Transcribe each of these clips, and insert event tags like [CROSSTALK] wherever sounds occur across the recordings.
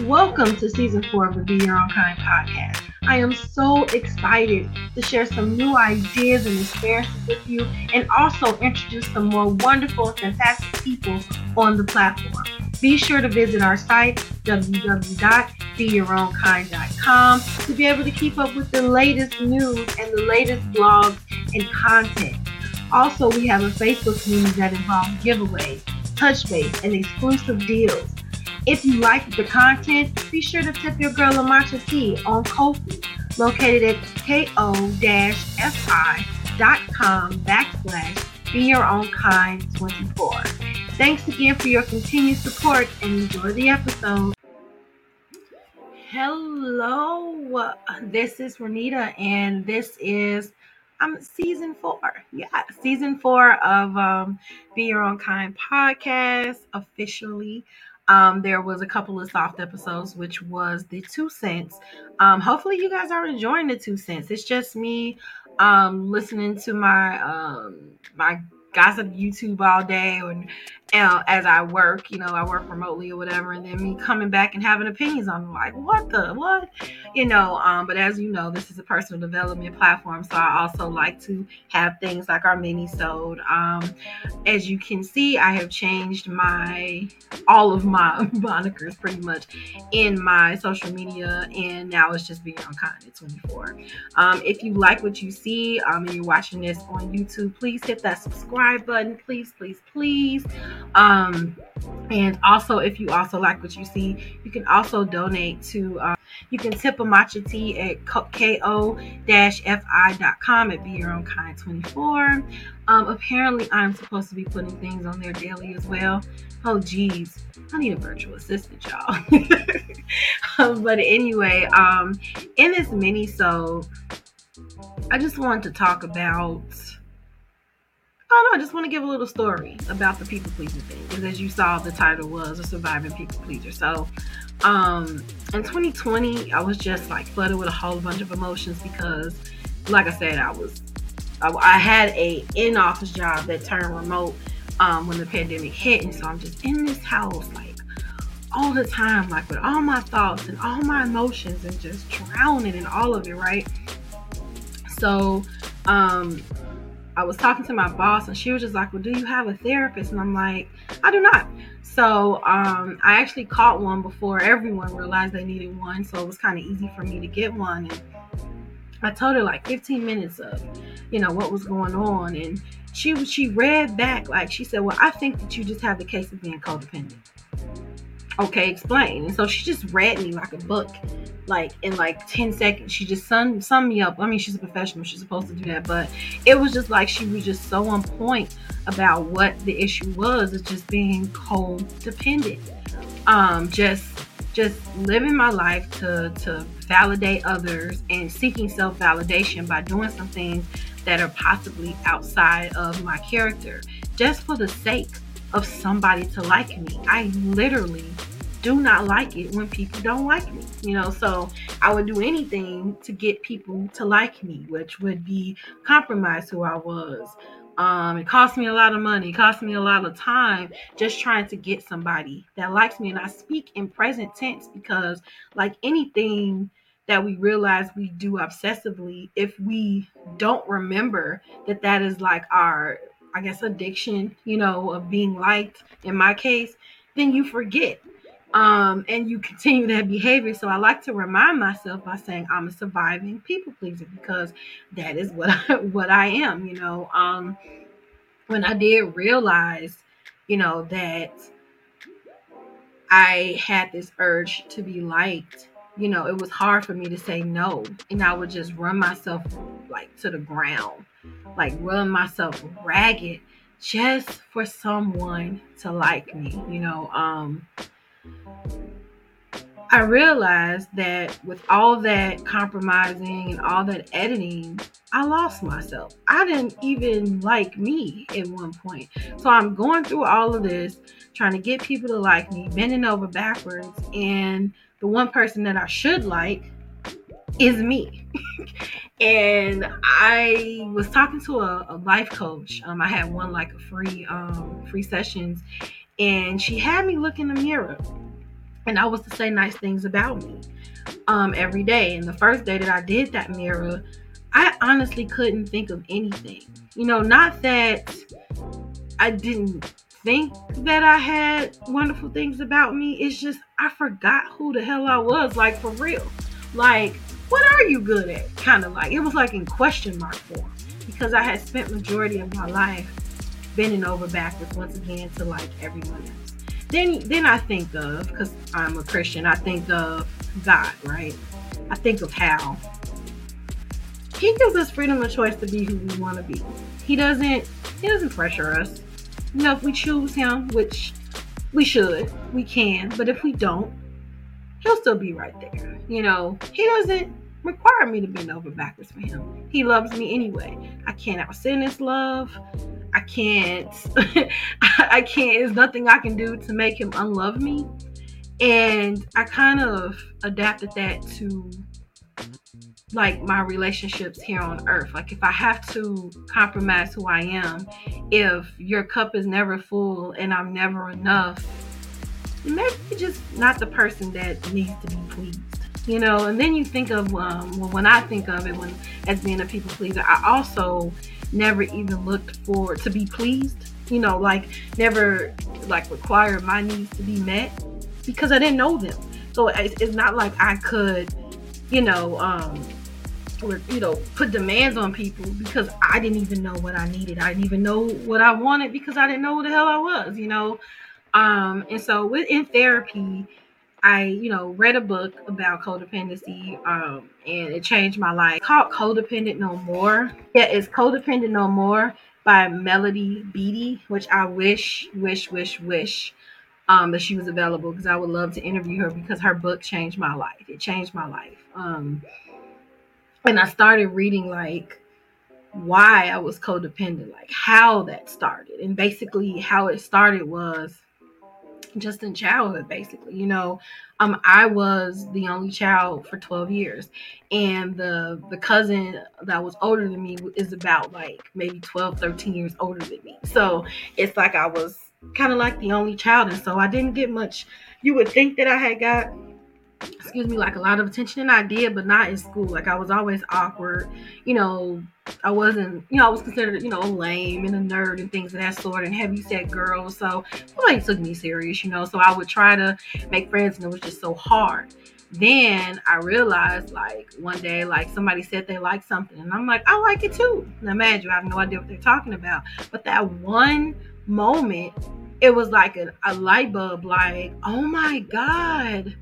Welcome to season four of the Be Your Own Kind podcast. I am so excited to share some new ideas and experiences with you and also introduce some more wonderful fantastic people on the platform. Be sure to visit our site, www.beyourownkind.com, to be able to keep up with the latest news and the latest blogs and content. Also, we have a Facebook community that involves giveaways, touch base, and exclusive deals. If you like the content, be sure to tip your girl a matcha tea on Ko-fi, located at ko-fi.com backslash be your own kind 24. Thanks again for your continued support and enjoy the episode. Hello, this is Renita, and this is um season four. Yeah, season four of um, Be Your Own Kind podcast officially. Um, there was a couple of soft episodes, which was the two cents. Um, hopefully, you guys are enjoying the two cents. It's just me um, listening to my um, my gossip YouTube all day and as I work, you know, I work remotely or whatever, and then me coming back and having opinions on them, like what the what, you know. Um, but as you know, this is a personal development platform, so I also like to have things like our mini sode. Um, as you can see, I have changed my all of my [LAUGHS] monikers pretty much in my social media, and now it's just being on content 24. Um, if you like what you see, um, and you're watching this on YouTube, please hit that subscribe button, please, please, please. Um, and also, if you also like what you see, you can also donate to, um, you can tip a matcha tea at ko-fi.com at Be Your Own Kind 24. Um, apparently, I'm supposed to be putting things on there daily as well. Oh, geez, I need a virtual assistant, y'all. [LAUGHS] um, but anyway, um, in this mini so I just wanted to talk about I just want to give a little story about the people pleaser thing. Because as you saw, the title was a surviving people pleaser. So um in 2020, I was just like flooded with a whole bunch of emotions because like I said, I was I, I had a in-office job that turned remote um when the pandemic hit. And so I'm just in this house like all the time, like with all my thoughts and all my emotions and just drowning in all of it, right? So um I was talking to my boss and she was just like, Well, do you have a therapist? And I'm like, I do not. So um, I actually caught one before everyone realized they needed one. So it was kind of easy for me to get one. And I told her like 15 minutes of, you know, what was going on. And she she read back like she said, Well, I think that you just have the case of being codependent. Okay, explain. And so she just read me like a book like in like 10 seconds. She just summed, summed me up. I mean she's a professional. She's supposed to do that. But it was just like she was just so on point about what the issue was it's just being codependent. Um just just living my life to to validate others and seeking self-validation by doing some things that are possibly outside of my character just for the sake of somebody to like me i literally do not like it when people don't like me, you know. So I would do anything to get people to like me, which would be compromise who I was. Um, it cost me a lot of money, it cost me a lot of time just trying to get somebody that likes me. And I speak in present tense because, like anything that we realize we do obsessively, if we don't remember that that is like our, I guess, addiction, you know, of being liked in my case, then you forget um, and you continue that behavior. So I like to remind myself by saying I'm a surviving people pleaser because that is what [LAUGHS] I, what I am. You know, um, when I did realize, you know, that I had this urge to be liked, you know, it was hard for me to say no, and I would just run myself like to the ground, like run myself ragged just for someone to like me, you know. Um, I realized that with all that compromising and all that editing, I lost myself. I didn't even like me at one point. So I'm going through all of this, trying to get people to like me, bending over backwards, and the one person that I should like is me. [LAUGHS] and I was talking to a, a life coach. Um, I had one like a free um, free sessions, and she had me look in the mirror and I was to say nice things about me um, every day. And the first day that I did that mirror, I honestly couldn't think of anything. You know, not that I didn't think that I had wonderful things about me. It's just I forgot who the hell I was, like for real. Like, what are you good at? Kind of like it was like in question mark form because I had spent majority of my life bending over backwards once again to like everyone else. Then then I think of because I'm a Christian, I think of God, right? I think of how He gives us freedom of choice to be who we want to be. He doesn't He doesn't pressure us. You know, if we choose Him, which we should, we can, but if we don't, He'll still be right there. You know, He doesn't require me to bend over backwards for Him. He loves me anyway. I can't outsin His love. I can't [LAUGHS] I can't there's nothing I can do to make him unlove me. And I kind of adapted that to like my relationships here on earth. Like if I have to compromise who I am, if your cup is never full and I'm never enough, maybe just not the person that needs to be pleased. You know, and then you think of um, well, when I think of it when as being a people pleaser, I also never even looked for to be pleased. You know, like never like required my needs to be met because I didn't know them. So it's, not like I could, you know, um, or you know, put demands on people because I didn't even know what I needed. I didn't even know what I wanted because I didn't know who the hell I was. You know, um, and so within therapy I, you know, read a book about codependency, um, and it changed my life. It's called Codependent No More. Yeah, it's Codependent No More by Melody Beattie, which I wish, wish, wish, wish um, that she was available because I would love to interview her because her book changed my life. It changed my life. Um, and I started reading like why I was codependent, like how that started, and basically how it started was just in childhood basically you know? Um i was the only child for 12 years and the the cousin that was older than me is about like maybe 12 13 years older than me. So it's like i was kind of like the only child and so i didn't get much you would think that i had got excuse me, like a lot of attention and I did, but not in school. Like I was always awkward. You know, I wasn't, you know, I was considered, you know, lame and a nerd and things of that sort and heavy set girl. So nobody took me serious, you know. So I would try to make friends and it was just so hard. Then I realized like one day, like somebody said they liked something, and I'm like, I like it too. Now imagine I have no idea what they're talking about. But that one moment, it was like a, a light bulb, like, oh my God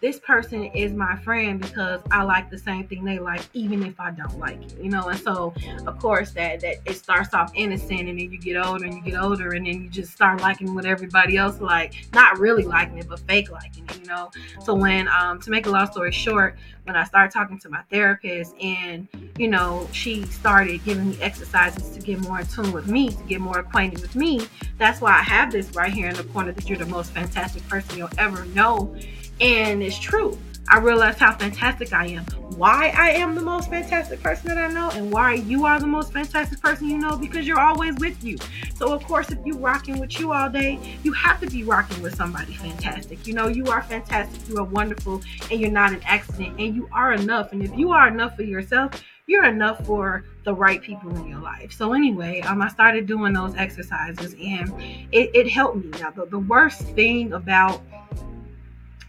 this person is my friend because I like the same thing they like, even if I don't like it, you know. And so, of course, that that it starts off innocent, and then you get older and you get older, and then you just start liking what everybody else like, not really liking it, but fake liking it, you know. So when, um, to make a long story short, when I started talking to my therapist, and you know, she started giving me exercises to get more in tune with me, to get more acquainted with me. That's why I have this right here in the corner that you're the most fantastic person you'll ever know and it's true. I realized how fantastic I am. Why I am the most fantastic person that I know, and why you are the most fantastic person you know, because you're always with you. So of course, if you're rocking with you all day, you have to be rocking with somebody fantastic. You know, you are fantastic, you are wonderful, and you're not an accident, and you are enough. And if you are enough for yourself, you're enough for the right people in your life. So anyway, um, I started doing those exercises, and it, it helped me. Now, the, the worst thing about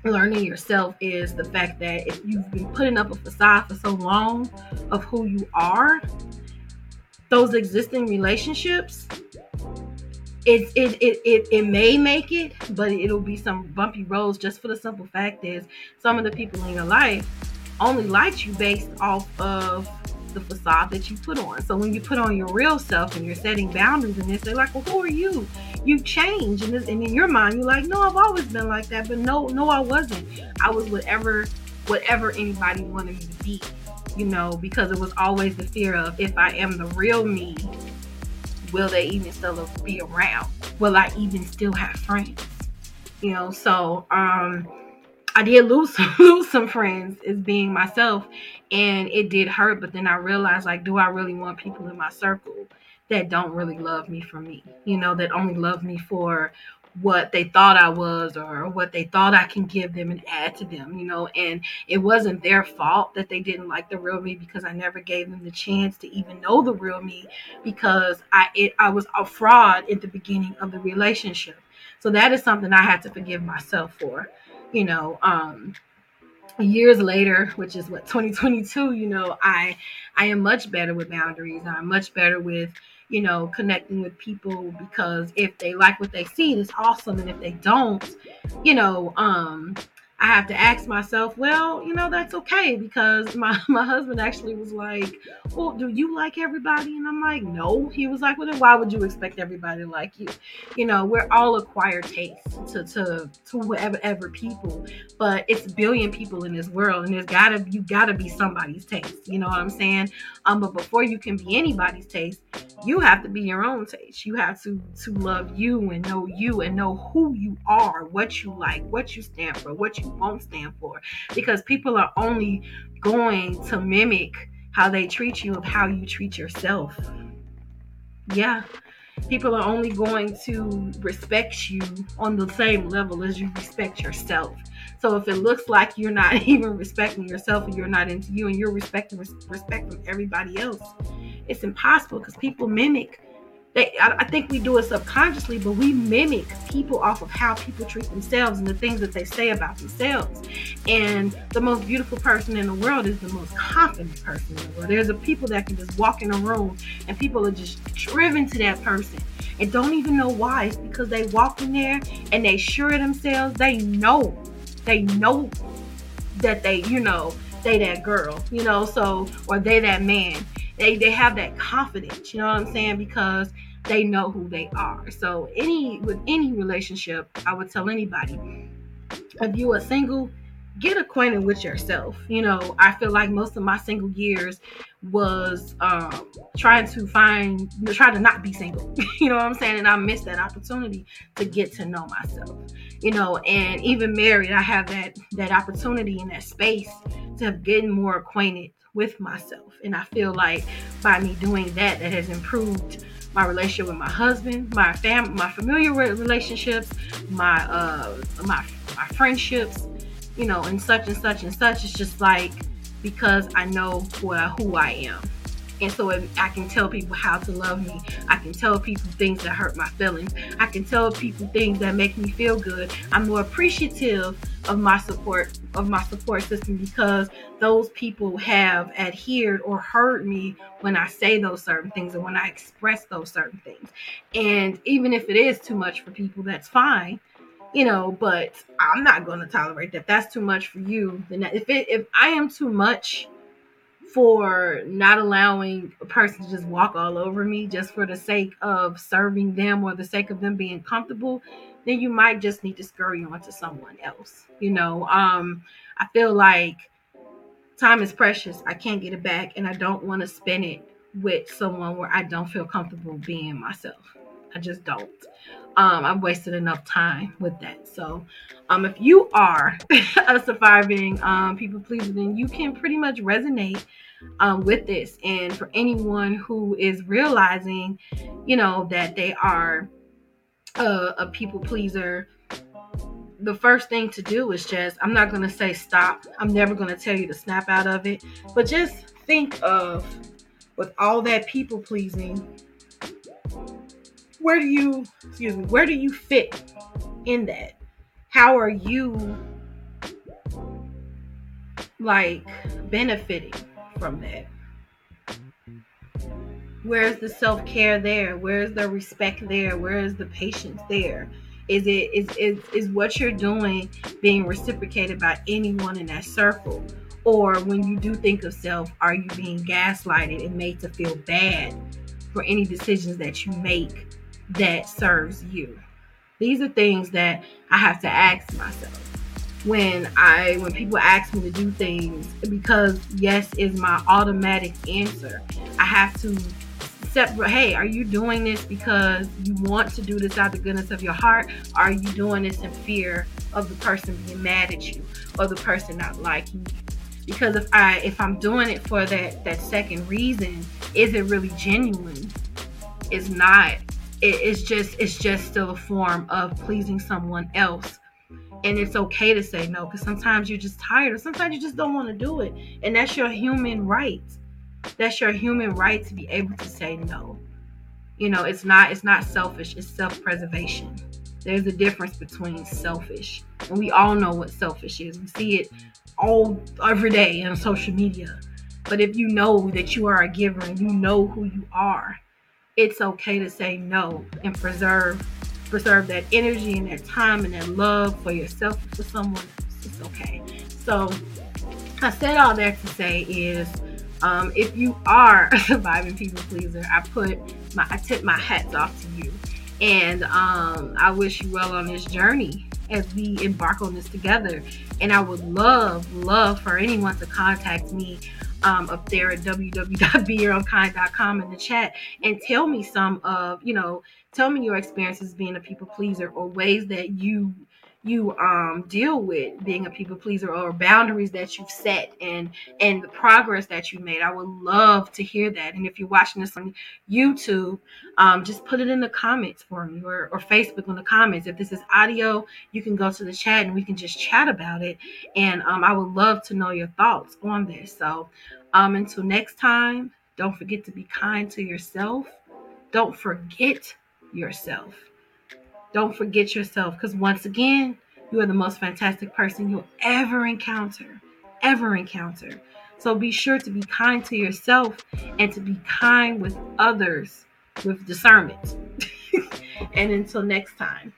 learning yourself is the fact that if you've been putting up a facade for so long of who you are, those existing relationships, it it, it it it may make it, but it'll be some bumpy roads just for the simple fact is some of the people in your life only liked you based off of the facade that you put on. So when you put on your real self and you're setting boundaries and this, they're like, well, who are you? You change. And, and in your mind, you're like, no, I've always been like that. But no, no, I wasn't. I was whatever, whatever anybody wanted me to be, you know, because it was always the fear of if I am the real me, will they even still be around? Will I even still have friends? You know, so um I did lose [LAUGHS] lose some friends as being myself, and it did hurt. But then I realized, like, do I really want people in my circle that don't really love me for me? You know, that only love me for what they thought I was or what they thought I can give them and add to them, you know. And it wasn't their fault that they didn't like the real me because I never gave them the chance to even know the real me because I it, I was a fraud at the beginning of the relationship. So that is something I had to forgive myself for, you know. Um, years later which is what 2022 you know i i am much better with boundaries i'm much better with you know, connecting with people because if they like what they see, it's awesome. And if they don't, you know, um, I have to ask myself, well, you know, that's okay because [LAUGHS] my, my husband actually was like, Well, do you like everybody? And I'm like, No. He was like, Well, then why would you expect everybody to like you? You know, we're all acquired taste to to to whatever ever people, but it's a billion people in this world, and there's gotta you gotta be somebody's taste. You know what I'm saying? Um, but before you can be anybody's taste, you have to be your own taste. You have to to love you and know you and know who you are, what you like, what you stand for, what you won't stand for because people are only going to mimic how they treat you of how you treat yourself. Yeah. People are only going to respect you on the same level as you respect yourself. So if it looks like you're not [LAUGHS] even respecting yourself and you're not into you and you're respecting respecting everybody else, it's impossible because people mimic they I, I, think we do it subconsciously but we mimic people off of how people treat themselves and the things that they say about themselves. And the most beautiful person in the world is the most confident person in the world. There's a people that can just walk in a room and people are just driven to that person and don't even know why. It's because they walk in there and they sure of themselves. They know they know that they you know they that girl you know so or they that man they they have that confidence you know what i'm saying? Because they know who they are. So any with any relationship i would tell anybody if you are single get acquainted with yourself. You know i feel like most of my single years was um trying to find try to not be single. [LAUGHS] You know what i'm saying? And i missed that opportunity to get to know myself. You know and even married i have that that opportunity in that space to have getting more acquainted with myself. And I feel like by me doing that, that has improved my relationship with my husband, my fam, my familiar relationships, my uh, my my friendships, you know, and such and such and such. It's just like because I know who I, who I am. And so I can tell people how to love me. I can tell people things that hurt my feelings. I can tell people things that make me feel good. I'm more appreciative of my support of my support system because those people have adhered or heard me when I say those certain things and when I express those certain things. And even if it is too much for people, that's fine you know but i'm not going to tolerate that that's too much for you then if it if i am too much for not allowing a person to just walk all over me just for the sake of serving them or the sake of them being comfortable, then you might just need to scurry on to someone else. You know, um, I feel like time is precious. I can't get it back, and I don't want to spend it with someone where I don't feel comfortable being myself. I just don't. Um, I've wasted enough time with that. So, um, if you are [LAUGHS] a surviving um, people pleaser, then you can pretty much resonate um, with this. And for anyone who is realizing, you know, that they are a, a people pleaser, the first thing to do is just, I'm not going to say stop. I'm never going to tell you to snap out of it, but just think of with all that people pleasing where do you excuse me where do you fit in that? How are you like benefiting from that? Where's the self-care there? Where's the respect there? Where's the patience there? Is it is, is is what you're doing being reciprocated by anyone in that circle? Or when you do think of self are you being gaslighted and made to feel bad for any decisions that you make that serves you? These are things that I have to ask myself when I when people ask me to do things because yes is my automatic answer. I have to separate hey, are you doing this because you want to do this out of the goodness of your heart? Are you doing this in fear of the person being mad at you or the person not liking you? Because if I if I'm doing it for that that second reason, is it really genuine? It's not it, it's just it's just still a form of pleasing someone else. And it's okay to say no because sometimes you're just tired or sometimes you just don't want to do it. And that's your human right. That's your human right to be able to say no. You know it's not it's not selfish it's self-preservation. There's a difference between selfish and we all know what selfish is. We see it all every day on social media. But if you know that you are a giver and you know who you are it's okay to say no and preserve preserve that energy and that time and that love for yourself for someone else. It's okay. So I said all that to say is um, if you are a surviving people pleaser, I put my I tip my hats off to you. And um, I wish you well on this journey as we embark on this together. And I would love, love for anyone to contact me um, up there at www.beyourownkind.com in the chat and tell me some of, you know, tell me your experiences being a people pleaser or ways that you you um deal with being a people pleaser or boundaries that you've set and and the progress that you made. I would love to hear that. And if you're watching this on youtube um just put it in the comments for me or, or facebook in the comments. If this is audio you can go to the chat and we can just chat about it. And um i would love to know your thoughts on this. So um until next time don't forget to be kind to yourself. Don't forget yourself don't forget yourself because once again, you are the most fantastic person you'll ever encounter. Ever encounter. So be sure to be kind to yourself and to be kind with others with discernment. [LAUGHS] and until next time.